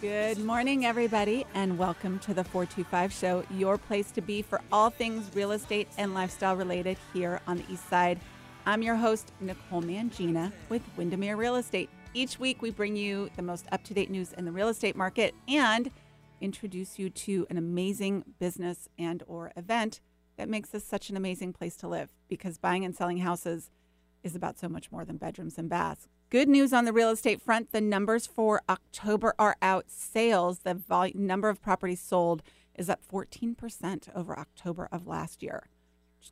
Good morning, everybody, and welcome to the 425 Show, your place to be for all things real estate and lifestyle related here on the East Side. I'm your host, Nicole Mangina with Windermere Real Estate. Each week, we bring you the most up to date news in the real estate market and introduce you to an amazing business and or event that makes this such an amazing place to live because buying and selling houses is about so much more than bedrooms and baths. Good news on the real estate front. The numbers for October are out. Sales, the number of properties sold is up 14% over October of last year.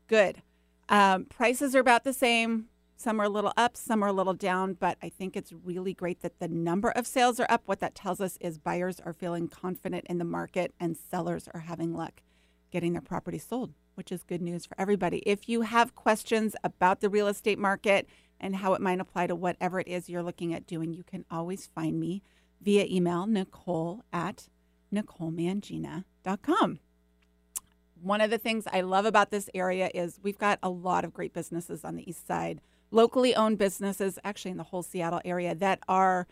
Good. Um, prices are about the same. Some are a little up, some are a little down, but I think it's really great that the number of sales are up. What that tells us is buyers are feeling confident in the market and sellers are having luck getting their property sold, which is good news for everybody. If you have questions about the real estate market, and how it might apply to whatever it is you're looking at doing, you can always find me via email, nicole at nicolemangina.com. One of the things I love about this area is we've got a lot of great businesses on the east side, locally owned businesses, actually in the whole Seattle area, that are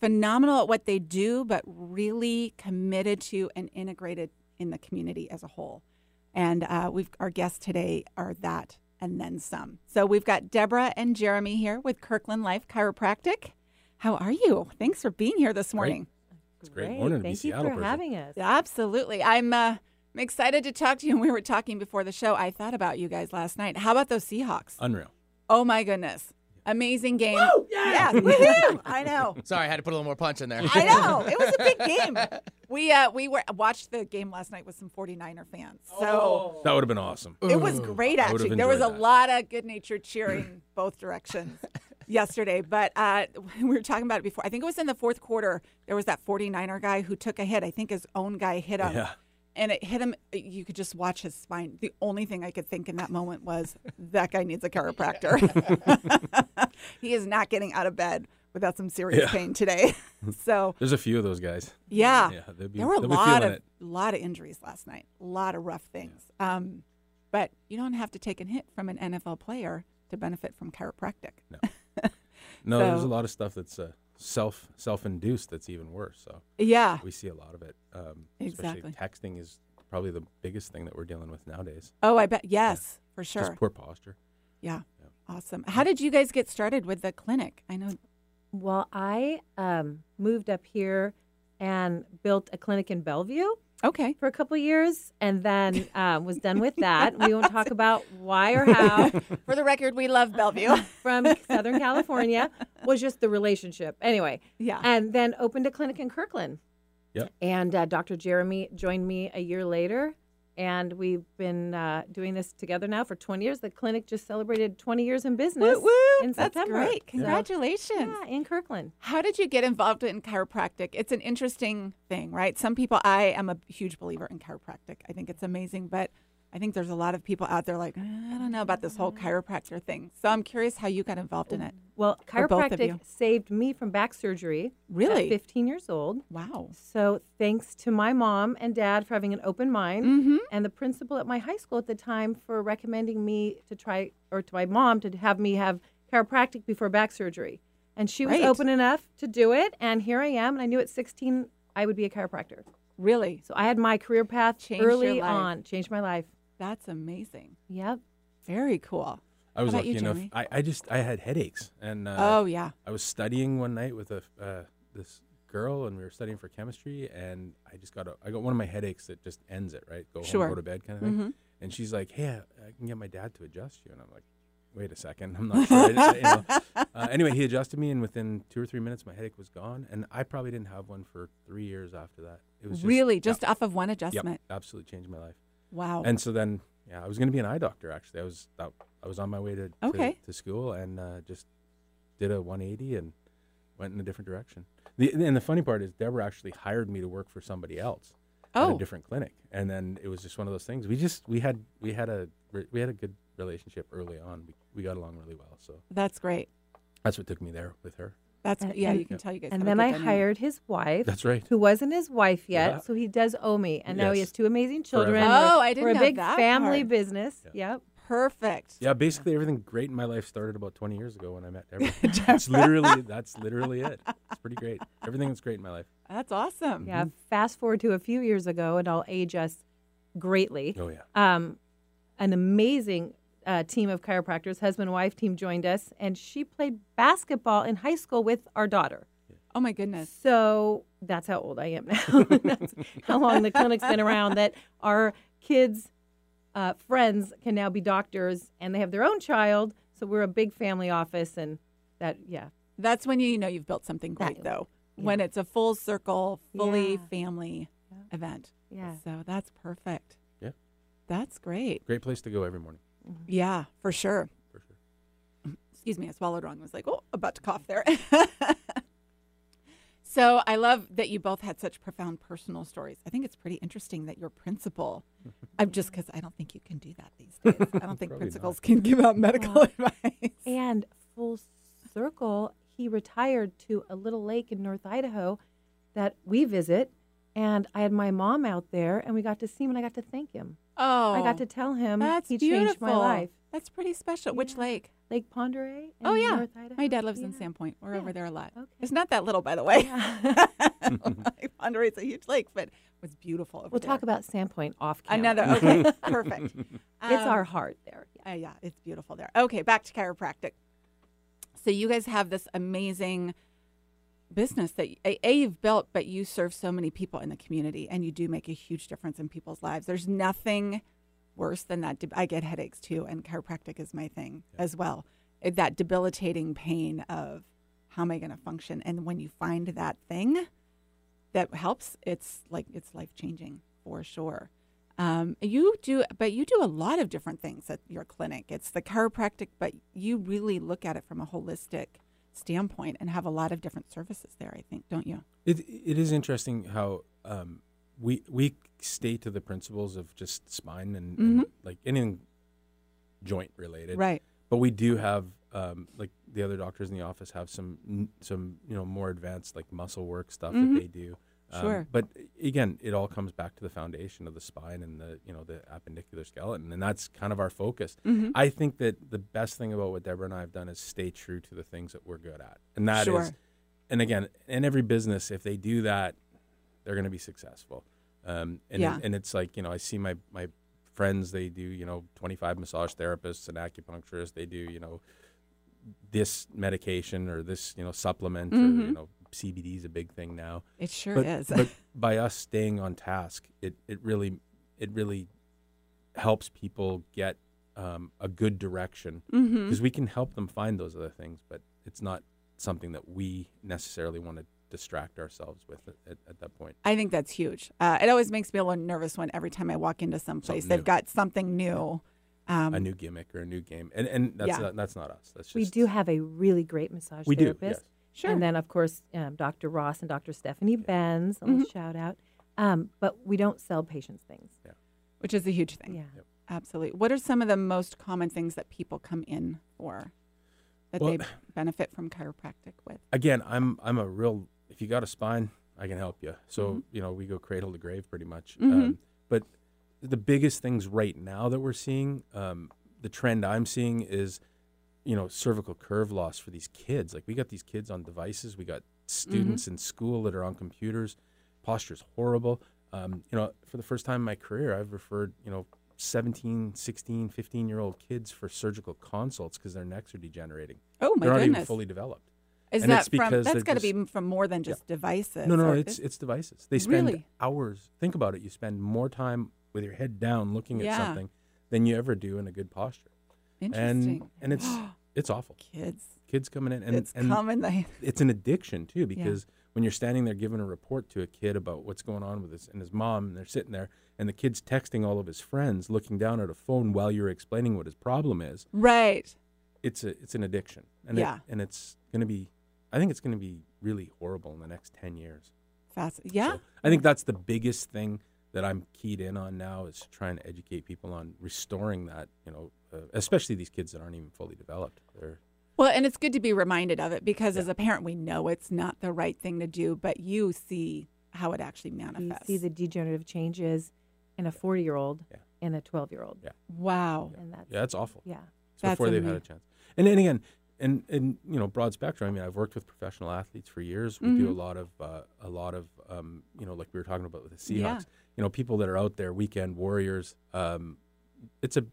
phenomenal at what they do, but really committed to and integrated in the community as a whole. And uh, we've our guests today are that and then some. So we've got Deborah and Jeremy here with Kirkland Life Chiropractic. How are you? Thanks for being here this morning. It's great, great. morning. Thank you Seattle for person. having us. Absolutely. I'm uh, I'm excited to talk to you. And we were talking before the show. I thought about you guys last night. How about those Seahawks? Unreal. Oh my goodness. Amazing game. Woo! Yeah. yeah. I know. Sorry, I had to put a little more punch in there. I know. It was a big game. We uh we were watched the game last night with some 49er fans. So oh. that would have been awesome. It was great actually. There was a that. lot of good natured cheering both directions yesterday. But uh, we were talking about it before. I think it was in the fourth quarter. There was that 49er guy who took a hit. I think his own guy hit him. Yeah and it hit him. You could just watch his spine. The only thing I could think in that moment was that guy needs a chiropractor. he is not getting out of bed without some serious yeah. pain today. so there's a few of those guys. Yeah, yeah be, there were a lot of lot of injuries last night. A lot of rough things. Yeah. Um, but you don't have to take a hit from an NFL player to benefit from chiropractic. No, no, so, there's a lot of stuff that's. Uh, self self induced that's even worse. So yeah, we see a lot of it. Um, exactly. Texting is probably the biggest thing that we're dealing with nowadays. Oh, I bet yes, yeah. for sure. Just poor posture. Yeah. yeah. Awesome. How did you guys get started with the clinic? I know. Well, I um, moved up here and built a clinic in Bellevue. Okay. For a couple years, and then uh, was done with that. We won't talk about why or how. For the record, we love Bellevue from Southern California. Was just the relationship anyway. Yeah. And then opened a clinic in Kirkland. Yep. And uh, Dr. Jeremy joined me a year later, and we've been uh, doing this together now for 20 years. The clinic just celebrated 20 years in business. Woo, woo. In That's September. great. Congratulations. Yeah, in Kirkland. How did you get involved in chiropractic? It's an interesting thing, right? Some people, I am a huge believer in chiropractic. I think it's amazing, but I think there's a lot of people out there like, I don't know about this whole chiropractor thing. So I'm curious how you got involved in it. Well, chiropractic saved me from back surgery. Really? At 15 years old. Wow. So thanks to my mom and dad for having an open mind, mm-hmm. and the principal at my high school at the time for recommending me to try, or to my mom to have me have chiropractic before back surgery. And she was open enough to do it, and here I am. And I knew at 16 I would be a chiropractor. Really? So I had my career path Changed early on, changed my life. That's amazing. Yep. Very cool. I was lucky you, enough. I, I just I had headaches, and uh, oh yeah, I was studying one night with a uh, this girl, and we were studying for chemistry, and I just got a, I got one of my headaches that just ends it, right? Go sure. home, go to bed, kind of thing. Mm-hmm. And she's like, "Hey, I, I can get my dad to adjust you," and I'm like, "Wait a second, I'm not sure." you know. uh, anyway, he adjusted me, and within two or three minutes, my headache was gone, and I probably didn't have one for three years after that. It was just, really just yeah, off of one adjustment. Yep, absolutely changed my life. Wow. And so then yeah, I was going to be an eye doctor. Actually, I was I was on my way to okay. to, to school and uh, just did a 180 and went in a different direction. The, and the funny part is, Deborah actually hired me to work for somebody else oh. at a different clinic, and then it was just one of those things. We just we had we had a we had a good relationship early on. We we got along really well. So that's great. That's what took me there with her. That's and, yeah. And, you can tell you guys. And then I hired his wife. That's right. Who wasn't his wife yet, Yeah. so he does owe me. And now he has two amazing children. Forever. We're- Oh, I didn't We're a big that family part. business. Yeah. Yep. perfect. Yeah, basically everything great in my life started about 20 years ago when I met Deborah. that's literally that's literally it. It's pretty great. Everything that's great in my life. That's awesome. Yeah. Fast forward to a few years ago, and I'll age us greatly. Oh yeah. Um, an amazing uh, team of chiropractors, husband and wife team, joined us, and she played basketball in high school with our daughter. Oh my goodness. So that's how old I am now. that's how long the clinic's been around. That our kids' uh, friends can now be doctors, and they have their own child. So we're a big family office, and that yeah, That's when you know you've built something great, That- though. When it's a full circle, fully Yeah. family Yeah. event. yeah. So that's perfect. Yeah. That's great. Great place to go every morning Mm-hmm. Yeah, for sure. for sure. Excuse me, I swallowed wrong. I was like, oh, about to cough there. so I love that you both had such profound personal stories. I think it's pretty interesting that your principal, I'm just because I don't think you can do that these days. I don't think Probably principals can give out medical advice. And full circle, he retired to a little lake in North Idaho that we visit. And I had my mom out there, and we got to see him, and I got to thank him. Oh, I got to tell him That's he beautiful. changed my life. That's pretty special. Which lake? Lake Oreille. Oh yeah, my dad lives in Yeah. Sandpoint. We're Yeah. over there a lot. Okay. It's not that little, by the way. Yeah. Pend Oreille's a huge lake, but was beautiful. Over we'll talk there. about Sandpoint off camera. another. Okay, perfect. It's Um, our heart there. Uh, yeah, it's beautiful there. Okay, back to chiropractic. So you guys have this amazing business that a, a you've built, but you serve so many people in the community, and you do make a huge difference in people's lives. There's nothing worse than that. I get headaches too, and chiropractic is my thing as well. That debilitating pain of how am I going to function, and when you find that thing that helps, it's like it's life changing for sure. Um, you do, but you do a lot of different things at your clinic. It's the chiropractic, but you really look at it from a holistic standpoint and have a lot of different services there. I think, don't you? It it is interesting how um, we we stay to the principles of just spine and, and Mhm. like anything joint related. Right. But we do have um, like the other doctors in the office have some some you know more advanced like muscle work stuff Mhm. that they do. Um, Sure. But again, it all comes back to the foundation of the spine and the you know the appendicular skeleton, and that's kind of our focus. Mhm. I think that the best thing about what Deborah and I have done is stay true to the things that we're good at, and that is, Sure. and again, in every business, if they do that, they're going to be successful. Um, and Yeah. and it's like you know, I see my my friends they do you know 25 massage therapists and acupuncturists they do you know this medication or this you know supplement or Mhm. you know CBD is a big thing now It sure but, is. but by us staying on task, it, it really it really helps people get um, a good direction because we can help them find those other things, but it's not something that we necessarily want to distract ourselves with at, at, at that point. I think that's huge. Uh, it always makes me a little nervous when every time I walk into some place, they've got something new. Um, a new gimmick or a new game, and and that's Yeah. not, that's not us. That's just We do have a really great massage we do therapist. yes. Sure. And then, of course, um, Dr. Ross and Dr. Stephanie Benz, a little Mhm. shout out. Um, but we don't sell patients things. which is a huge thing. Yeah. Yep. Absolutely. What are some of the most common things that people come in for that Well- they benefit from chiropractic with? Again, I'm I'm a real. If you got a spine, I can help you. So Mhm. you know we go cradle to grave pretty much. Mhm. Um, but the biggest things right now that we're seeing, um, the trend I'm seeing is, you know, cervical curve loss for these kids. Like we got these kids on devices. We got students in school that are on computers. Posture's horrible. Um, you know, for the first time in my career, I've referred, you know, 17, 16, 15 year old kids for surgical consults because their necks are degenerating. Oh my they're not even goodness! fully developed. is and that it's from? That's got to be from more than just devices. No, no, or it's it's devices. They spend Really? hours. Think about it. You spend more time with your head down looking at Yeah. something than you ever do in a good posture. interesting. And and it's it's awful. kids. Kids coming in and it's and common. They, it's an addiction too because when you're standing there giving a report to a kid about what's going on with his and his mom and they're sitting there and the kid's texting all of his friends looking down at a phone while you're explaining what his problem is right. it's a it's an addiction and Yeah. it, and it's going to be I think it's going to be really horrible in the next 10 years. Fast. Yeah. So I think that's the biggest thing that I'm keyed in on now is trying to educate people on restoring that, you know, uh, especially these kids that aren't even fully developed. They're Well, and it's good to be reminded of it because Yeah. as a parent, we know it's not the right thing to do, but you see how it actually You manifests. see the degenerative changes in a 40 year old Yeah. and a 12 year old. Yeah. Wow. And that's Yeah, it's awful. yeah. It's That's before they've had a chance. And then again, and and you know, broad spectrum. I mean, I've worked with professional athletes for years. We do a lot of uh, a lot of um, you know, like we were talking about with the Seahawks. Yeah. You know, people that are out there, weekend warriors. Um, it's a,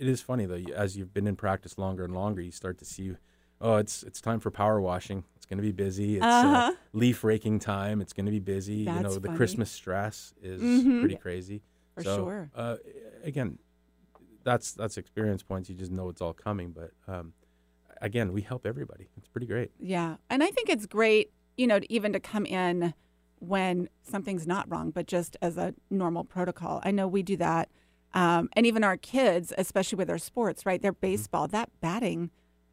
it is funny though. As you've been in practice longer and longer, you start to see, oh, it's it's time for power washing. It's going to be busy. It's Uh-huh. uh, leaf raking time. It's going to be busy. you know, the funny. Christmas stress is Mhm. pretty crazy. For So, sure. Uh, again, that's that's experience points. You just know it's all coming. But um, again, we help everybody. It's pretty great. Yeah. And I think it's great, you know, to even to come in when something's not wrong, but just as a normal protocol. I know we do that. Um, and even our kids, especially with their sports, right? Their baseball, that batting,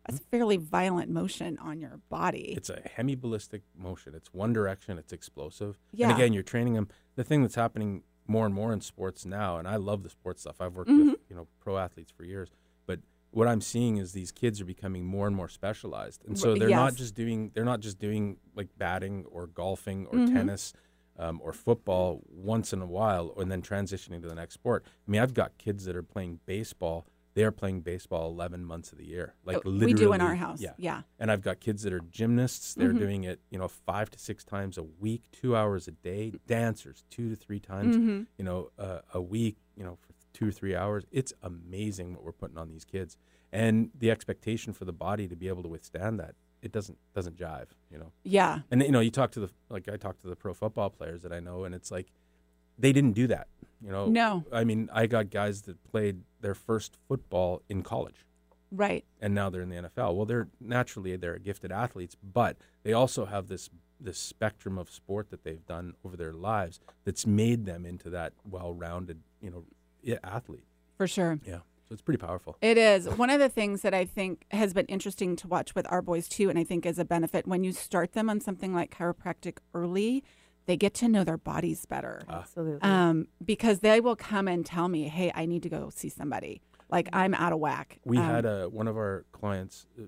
that's fairly violent motion on your body. It's a hemiballistic motion. It's one direction. It's explosive. Yeah. And again, you're training them. The thing that's happening more and more in sports now, and I love the sports stuff. I've worked Mm-hmm. with you know pro athletes for years, but what I'm seeing is these kids are becoming more and more specialized, and so they're not just doing they're not just doing like batting or golfing or Mhm. tennis. Um, or football once in a while, and then transitioning to the next sport. I mean, I've got kids that are playing baseball. They are playing baseball 11 months of the year. Like Uh, literally, we do in our house. Yeah, Yeah. and I've got kids that are gymnasts. They're Mhm. doing it, you know, five to six times a week, two hours a day. Dancers, two to three times, hmm you know, uh, a week, you know, for two or three hours. It's amazing what we're putting on these kids, and the expectation for the body to be able to withstand that. It doesn't doesn't jive, you know. Yeah. And you know, you talk to the like I talk to the pro football players that I know, and it's like they didn't do that, you know. No. I mean, I got guys that played their first football in college Right. and now they're in the NFL. Well, they're naturally they're gifted athletes, but they also have this this spectrum of sport that they've done over their lives that's made them into that well-rounded, you know, athlete. For sure. Yeah, so it's pretty powerful. It is. One of the things that I think has been interesting to watch with our boys too, and I think is a benefit when you start them on something like chiropractic early, they get to know their bodies better. Ah. Absolutely. Um, because they will come and tell me, hey, I need to go see somebody. Like I'm out of whack. We Um, had a one of our clients uh,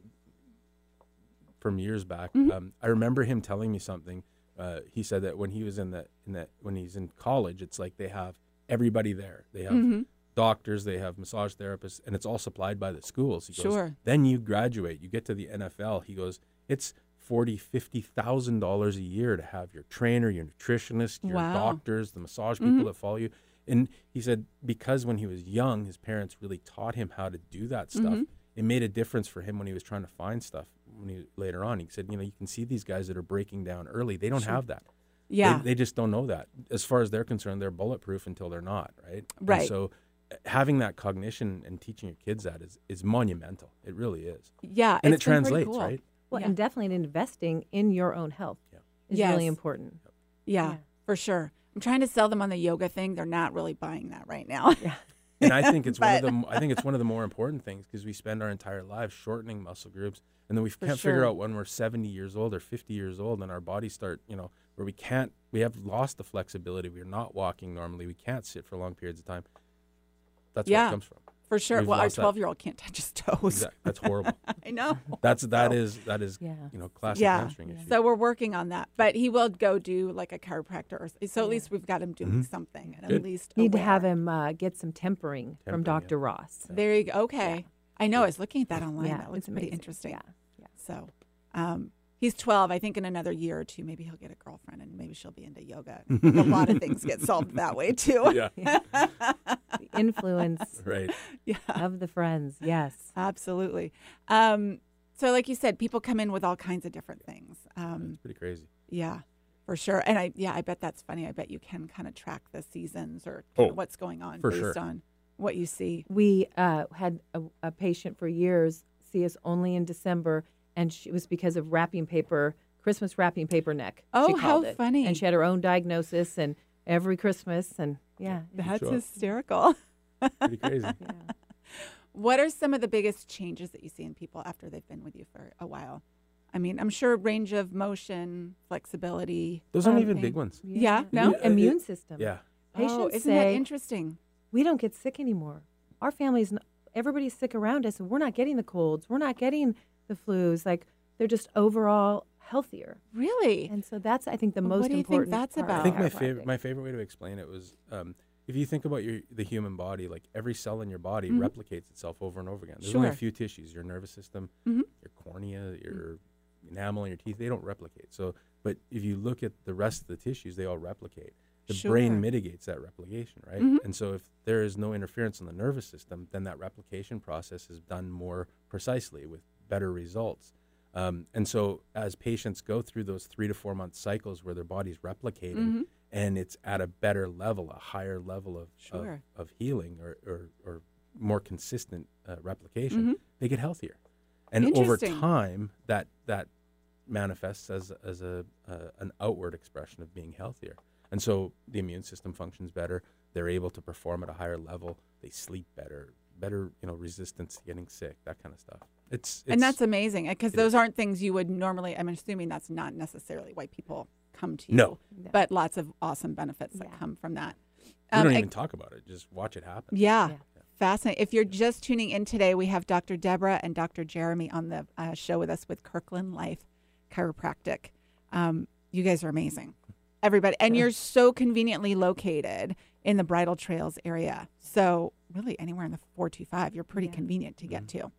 from years back. Mhm. Um, I remember him telling me something. Uh, he said that when he was in the in the when he's in college, it's like they have everybody there. They have Mhm. Doctors, they have massage therapists, and it's all supplied by the schools. He goes, Sure. Then you graduate, you get to the NFL. He goes, it's forty, fifty thousand dollars a year to have your trainer, your nutritionist, your Wow. doctors, the massage people Mhm. that follow you. And he said because when he was young, his parents really taught him how to do that stuff. Mhm. It made a difference for him when he was trying to find stuff. When he later on, he said, you know, you can see these guys that are breaking down early. They don't Sure. have that. Yeah. They, they just don't know that. As far as they're concerned, they're bulletproof until they're not, right? And Right. so uh, having that cognition and teaching your kids that is, is monumental. It really is. yeah. And it it's been pretty translates, cool. right? well, yeah. and definitely investing in your own health Yeah. is Yes. really important. Yeah, Yeah. for sure. I'm trying to sell them on the yoga thing. They're not really buying that right now. Yeah. And I think it's one of the m- I think it's one of the more important things because we spend our entire lives shortening muscle groups, and then we For can't sure. figure out when we're 70 years old or 50 years old, and our bodies start, you know, where we can't, we have lost the flexibility. We're not walking normally. We can't sit for long periods of time. That's where Yeah. it comes from. For sure. We've well, our 12 year old can't touch his toes. Exact- That's horrible. I know. That's that So- is that is Yeah. you know classic Yeah. hamstring issue. So we're working on that, but he will go do like a chiropractor, or, so at Yeah. least we've got him doing Mhm. something, and at least Need to have him uh, get some tempering, Tempering, from yeah. Dr. Ross. There you go. Okay, I know. I was looking at that online. yeah, that looks pretty amazing. interesting. Yeah. yeah. So, um, he's 12. I think in another year or two, maybe he'll get a girlfriend, and maybe she'll be into yoga. A lot of things get solved that way too. yeah, The influence right. yeah. of the friends. Yes. Absolutely. Um, so, like you said, people come in with all kinds of different things. Um, It's pretty crazy. yeah, for sure. And I, yeah, I bet that's funny. I bet you can kind of track the seasons or kinda Oh, what's going on based sure. on what you see. We uh, had a, a patient for years see us only in December, and she, it was because of wrapping paper, Christmas wrapping paper neck. Oh, she how it. funny. And she had her own diagnosis, and every Christmas, and yeah. That's Sure. hysterical. Pretty crazy. yeah. What are some of the biggest changes that you see in people after they've been with you for a while? I mean, I'm sure range of motion, flexibility. Those aren't even thing. big ones. Yeah, no? Yeah, Immune system. Yeah. Patients oh, isn't that interesting? we don't get sick anymore. Our families, n- everybody's sick around us, and we're not getting the colds. We're not getting the flus. Like they're just overall healthier. Really? And so that's, I think, the What most do you think important. that's part about? I think my favorite my favorite way to explain it was um, if you think about your the human body, like every cell in your body Mhm. replicates itself over and over again. There's only a few tissues, your nervous system, Mhm. your cornea, your enamel in your teeth, they don't replicate. So, but if you look at the rest of the tissues, they all replicate. The Sure. brain mitigates that replication, right? Mhm. And so, if there is no interference in the nervous system, then that replication process is done more precisely with better results. Um, and so, as patients go through those three to four month cycles where their body's replicating Mhm. and it's at a better level, a higher level of, Sure. of, of healing or, or, or more consistent uh, replication, Mhm. they get healthier. And over time, that, that manifests as, as a, uh, an outward expression of being healthier. And so the immune system functions better. They're able to perform at a higher level. They sleep better, better, you know, resistance to getting sick, that kind of stuff. It's, it's and that's amazing because those is. aren't things you would normally. I'm assuming that's not necessarily why people come to you. No. No. but lots of awesome benefits that Yeah. come from that. we don't I- even talk about it. Just watch it happen. Yeah. Yeah. Fascinating. If you're just tuning in today, we have Dr. Deborah and Dr. Jeremy on the uh, show with us with Kirkland Life Chiropractic. Um, you guys are amazing. Everybody. And you're so conveniently located in the Bridal Trails area. So, really, anywhere in the 425, you're pretty Yeah. convenient to get to.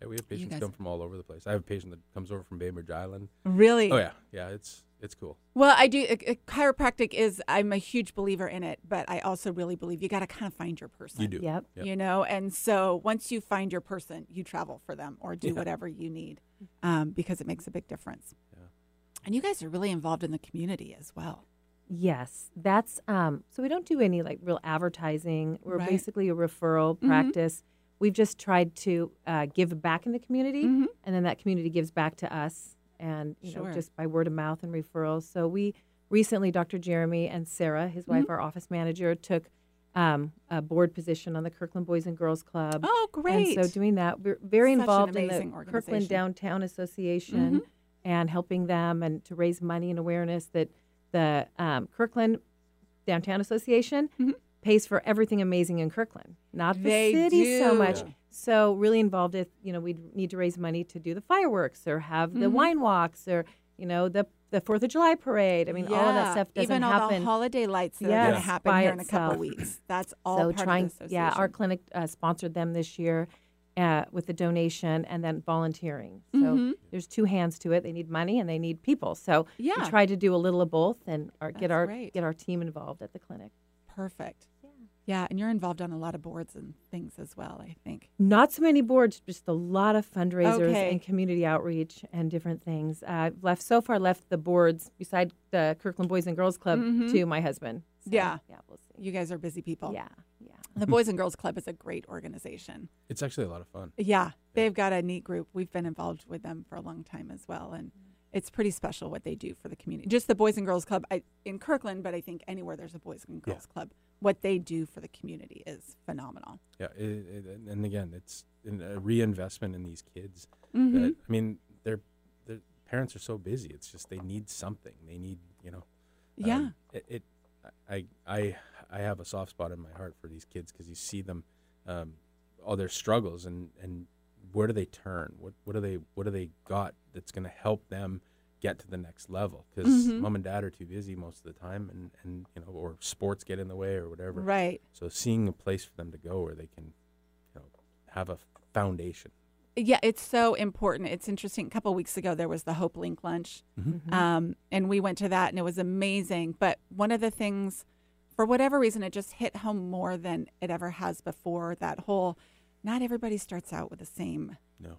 Yeah, we have patients guys- come from all over the place. I have a patient that comes over from Bainbridge Island. Really? Oh yeah, yeah, it's it's cool. Well, I do. uh, uh, chiropractic is, I'm a huge believer in it, but I also really believe you got to kind of find your person. You do. Yep. Yep. you know and so once you find your person you travel for them or do Yeah. whatever you need um, because it makes a big difference Yeah. and you guys are really involved in the community as well Yes, that's um. So we don't do any like real advertising. We're Right. basically a referral Mhm. practice. We've just tried to uh, give back in the community, Mhm. and then that community gives back to us, and you Sure. know just by word of mouth and referrals. So we recently, Dr. Jeremy and Sarah, his wife, our office manager, took um, a board position on the Kirkland Boys and Girls Club. oh great And so doing that, we're very Such involved in the Kirkland. Downtown Association Mhm. and helping them and to raise money and awareness that the um, Kirkland Downtown Association Mhm. Pays for everything amazing in Kirkland, not the They city so much. Yeah. So really involved if you know we need to raise money to do the fireworks or have the Mhm. wine walks or you know the the Fourth of July parade. I mean, all of that stuff doesn't happen. even all happen. the holiday lights that are going to happen by here in a couple weeks that's all so part trying, of the yeah, our clinic uh, sponsored them this year uh, with the donation and then volunteering. So Mhm. there's two hands to it. They need money and they need people. So Yeah. we try to do a little of both and our, get our great. get our team involved at the clinic. perfect yeah and you're involved on a lot of boards and things as well i think Not so many boards, just a lot of fundraisers Okay. and community outreach and different things. Uh, I've left so far left the boards beside the Kirkland Boys and Girls Club Mhm. to my husband. So, Yeah. yeah, we'll see. you guys are busy people Yeah, yeah. the boys and girls club is a great organization It's actually a lot of fun. Yeah, they've got a neat group. We've been involved with them for a long time as well, and it's pretty special what they do for the community. Just the Boys and Girls Club I, in Kirkland, but I think anywhere there's a Boys and Yeah. Girls Club, what they do for the community is phenomenal. Yeah, it, it, and again, it's a reinvestment in these kids. Mhm. That I mean, their their parents are so busy. It's just they need something. They need you know. Yeah, um, it, it. I I I have a soft spot in my heart for these kids because you see them, um, all their struggles and and where do they turn? What what do they what do they got that's going to help them get to the next level? Because Mhm. mom and dad are too busy most of the time, and and you know, or sports get in the way or whatever. right. So seeing a place for them to go where they can, you know, have a foundation. Yeah, it's so important. It's interesting. A couple weeks ago, there was the Hopelink lunch, Mhm. um, and we went to that, and it was amazing. But one of the things, for whatever reason, it just hit home more than it ever has before. That whole, not everybody starts out with the same No.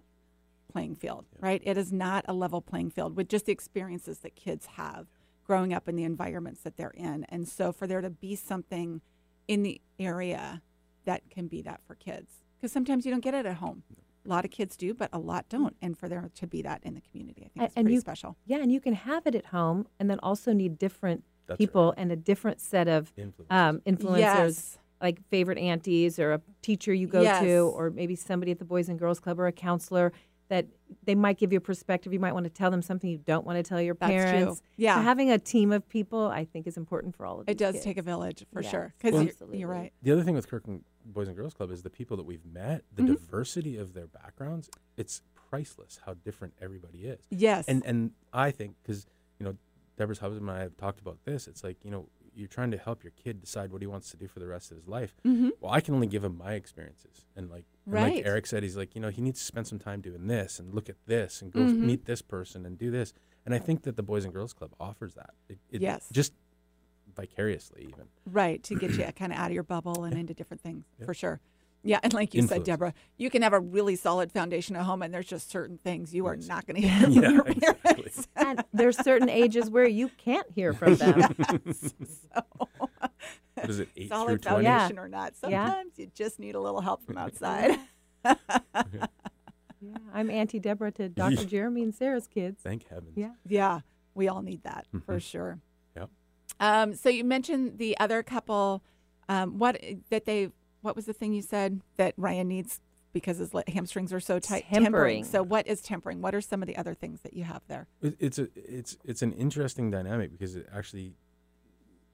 Playing field, Yeah. right? It is not a level playing field with just the experiences that kids have growing up in the environments that they're in. And so for there to be something in the area that can be that for kids, because sometimes you don't get it at home. A lot of kids do, but a lot don't. And for there to be that in the community, I think A- it's pretty you- special. Yeah, and you can have it at home and then also need different That's people and a different set of Influence. um, influencers. Yes. like favorite aunties or a teacher you go Yes. to or maybe somebody at the boys and girls club or a counselor that they might give you a perspective you might want to tell them something you don't want to tell your That's true. parents Yeah. so having a team of people i think is important for all of It does kids. take a village for Yes, sure. Because you're, you're right. the other thing with Kirkland Boys and Girls Club is the people that we've met, the Mhm. diversity of their backgrounds. It's priceless how different everybody is. Yes. And and I think because you know Deborah's husband and I have talked about this. It's like you know you're trying to help your kid decide what he wants to do for the rest of his life. Mm-hmm. Well, I can only give him my experiences, and like and like Eric said, he's like, you know, he needs to spend some time doing this and look at this and go Mhm. meet this person and do this. And I think that the Boys and Girls Club offers that. It, it Yes. just vicariously, even. Right, to get you kind of out of your bubble and into different things Yeah. for sure. Yeah, and like you said, Deborah, you can have a really solid foundation at home, and there's just certain things you are Yes. not going to hear from Yeah, your exactly. parents. and there's certain ages where you can't hear from them. so, What is it, eight through solid twenty? Yeah. foundation or not, Yeah. sometimes you just need a little help from outside. Yeah, I'm Auntie Deborah to Dr. Jeremy and Sarah's kids. Thank heavens. Yeah. yeah, we all need that for Mhm. sure. Yep. Um, so you mentioned the other couple. Um, what that they? What was the thing you said that Ryan needs because his hamstrings are so tight? Tempering. So what is tempering? What are some of the other things that you have there? It's a it's it's an interesting dynamic because it actually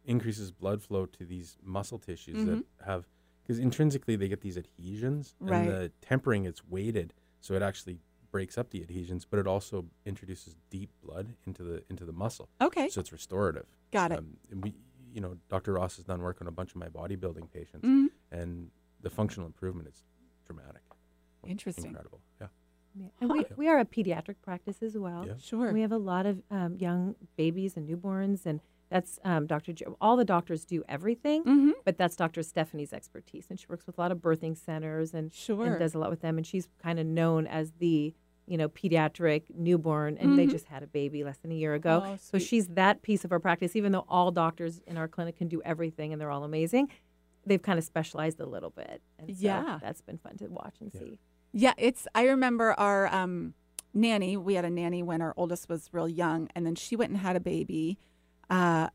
increases blood flow to these muscle tissues that have because intrinsically they get these adhesions Right. and the tempering it's weighted so it actually breaks up the adhesions but it also introduces deep blood into the into the muscle Okay, so it's restorative got it. um, and we you know dr ross has done work on a bunch of my bodybuilding patients Mhm. And the functional improvement is dramatic Interesting. incredible yeah Yeah. And we, we are a pediatric practice as well. Yeah. Sure. We have a lot of um, young babies and newborns, and that's um, Dr. Jo- all the doctors do everything, mm-hmm. but that's Dr. Stephanie's expertise, and she works with a lot of birthing centers and, Sure. and does a lot with them, and she's kind of known as the you know pediatric newborn, and they Mhm. just had a baby less than a year ago. Oh, so she's that piece of our practice, even though all doctors in our clinic can do everything and they're all amazing. They've kind of specialized a little bit, and so Yeah. that's been fun to watch and Yeah. see. Yeah, it's. I remember our um, nanny. We had a nanny when our oldest was real young, and then she went and had a baby. Uh,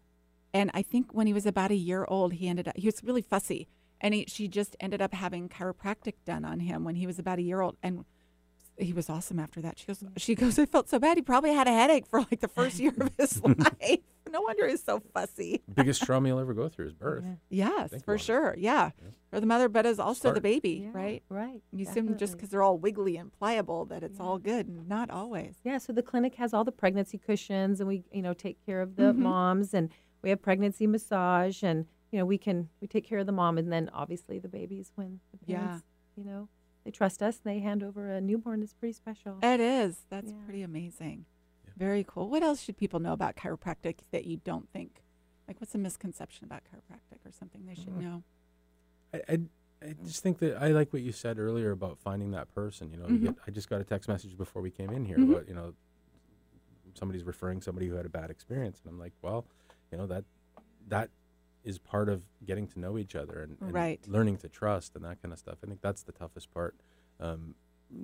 and I think when he was about a year old, he ended up. He was really fussy, and he, she just ended up having chiropractic done on him when he was about a year old, and he was awesome after that. She goes. She goes. I felt so bad. He probably had a headache for like the first year of his life. No wonder he's so fussy. biggest trauma you'll ever go through is birth Yeah. Yes, Think for sure. Yeah. or the mother, but as also the baby, Yeah, right? Right. You assume just because they're all wiggly and pliable that it's all good, and not always. Yeah, so the clinic has all the pregnancy cushions, and we, you know, take care of the Mhm. moms, and we have pregnancy massage, and you know, we can we take care of the mom, and then obviously the babies when the Yeah. parents, you know, they trust us, and they hand over a newborn. It's pretty special. It is. That's Yeah. pretty amazing. Very cool. What else should people know about chiropractic that you don't think? Like, what's a misconception about chiropractic or something they should Mm. know? I, I, I just think that I like what you said earlier about finding that person. You know, you Mhm. get, I just got a text message before we came in here Mhm. about you know somebody's referring somebody who had a bad experience, and I'm like, well, you know that that is part of getting to know each other and, and Right. learning to trust and that kind of stuff. I think that's the toughest part um,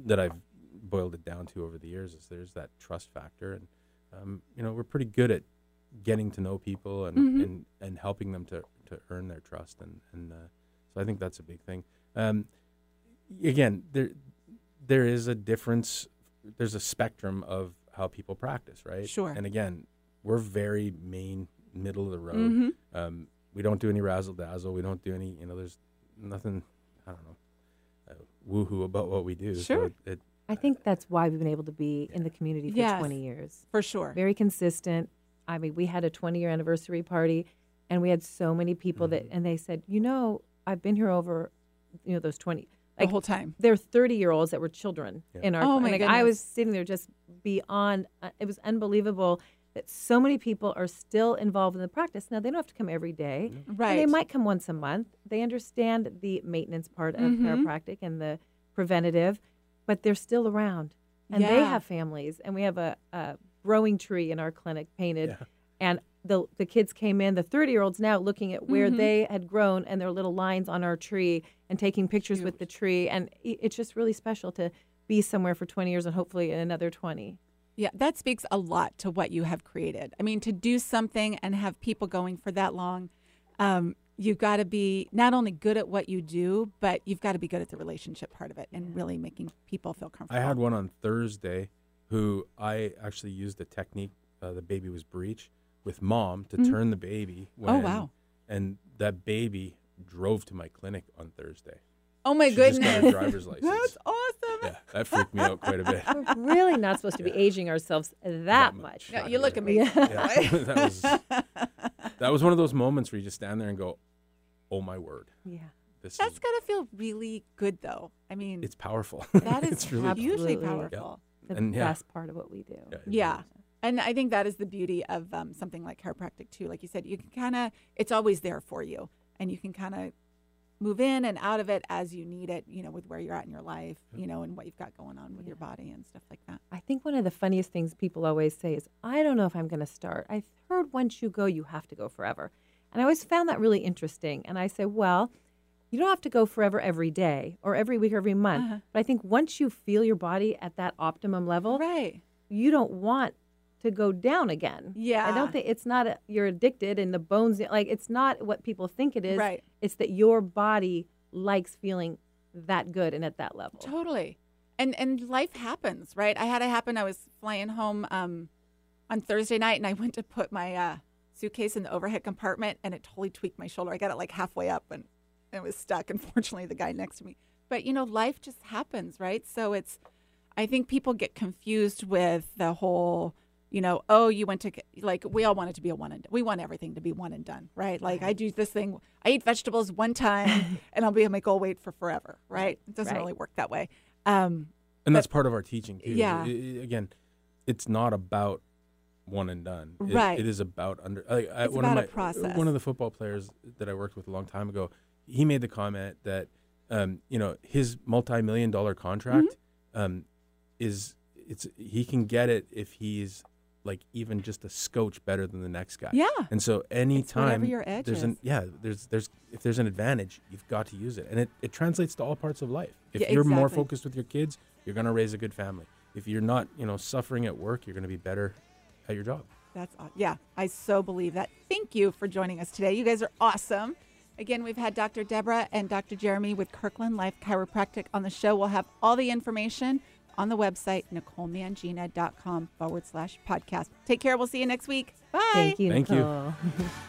that I've boiled it down to over the years. Is there's that trust factor, and um, you know we're pretty good at getting to know people and Mhm. and, and helping them to, to earn their trust and and uh, so I think that's a big thing. Um, again, there there is a difference. There's a spectrum of how people practice, right? Sure. And again, we're very main middle of the road. Mm-hmm. Um, we don't do any razzle dazzle. We don't do any. You know, there's nothing. I don't know. Uh, woohoo about what we do. Sure. So it, it, I think that's why we've been able to be in the community for Yes. 20 years. For sure. Very consistent. I mean, we had a 20 year anniversary party, and we had so many people that, Mm-hmm. and they said, you know, I've been here over, you know, those 20. the Like, whole time. there are 30 year olds that were children Yeah. in our Oh, my clinic. I was sitting there just beyond, uh, it was unbelievable that so many people are still involved in the practice. Now, they don't have to come every day. and Right. they might come once a month. They understand the maintenance part of Mhm. chiropractic and the preventative, but they're still around. And they have families. And we have a, a growing tree in our clinic painted. Yeah. And the, the kids came in, the 30 year olds now looking at where Mhm. they had grown and their little lines on our tree and taking pictures with the tree. And it's just really special to be somewhere for 20 years and hopefully another 20. Yeah, that speaks a lot to what you have created. I mean, to do something and have people going for that long, um, you've got to be not only good at what you do, but you've got to be good at the relationship part of it and really making people feel comfortable. I had one on Thursday who I actually used a technique. Uh, the baby was breech with mom to Mhm. turn the baby. Oh, wow. And that baby drove to my clinic on Thursday. Oh my She just goodness, got her driver's license. That's awesome. Yeah, that freaked me out quite a bit. We're really not supposed to be aging ourselves that, That much. much. No, you look at me. Yeah. Yeah, that was that that was one of those moments where you just stand there and go, "Oh my word, Yeah. this That's is gotta feel really good, though. I mean, it's powerful." that is it's really Absolutely. hugely Yeah. powerful. The And, yeah. best part of what we do. Yeah, Yeah. is. And I think that is the beauty of um, something like chiropractic too. Like you said, you can kind of, it's always there for you, and you can kind of move in and out of it as you need it. You know, with where you're at in your life, you know, and what you've got going on with your body and stuff like that. I think one of the funniest things people always say is, I don't know if I'm going to start. I've heard once you go, you have to go forever. And I always found that really interesting. And I say, well, you don't have to go forever every day or every week or every month. Uh-huh. But I think once you feel your body at that optimum level, Right. you don't want to go down again. Yeah. I don't think it's not a, you're addicted and the bones, like, it's not what people think it is. Right. It's that your body likes feeling that good and at that level. Totally. And and life happens, right? I had it happen. I was flying home um, on Thursday night, and I went to put my uh, suitcase in the overhead compartment, and it totally tweaked my shoulder. I got it like halfway up, and it was stuck. Unfortunately, the guy next to me. But you know, life just happens, right? So it's. I think people get confused with the whole. You know, oh, you went to like we all want it to be a one and done. we want everything to be one and done, right? Like I do this thing, I eat vegetables one time, and I'll be on my goal weight for forever, right? It doesn't Right. really work that way. Um, and that's part of our teaching too. Yeah. I- I- again, it's not about one and done. It- Right. it is about under. Like, I, It's one about a of my, process. One of the football players that I worked with a long time ago, he made the comment that, um, you know, his multi-million dollar contract, Mm-hmm. um, is it's he can get it if he's like even just a scotch better than the next guy. Yeah. And so anytime your edge there's an yeah, there's there's if there's an advantage, you've got to use it. And it, it translates to all parts of life. If Yeah, you're more focused with your kids, you're gonna raise a good family. If you're not, you know, suffering at work, you're gonna be better at your job. That's aw- yeah. I so believe that. Thank you for joining us today. You guys are awesome. Again, we've had Dr. Deborah and Dr. Jeremy with Kirkland Life Chiropractic on the show. We'll have all the information on the website, NicoleMangina.com forward slash podcast. Take care. We'll see you next week. Bye. Thank you, Thank you. Nicole.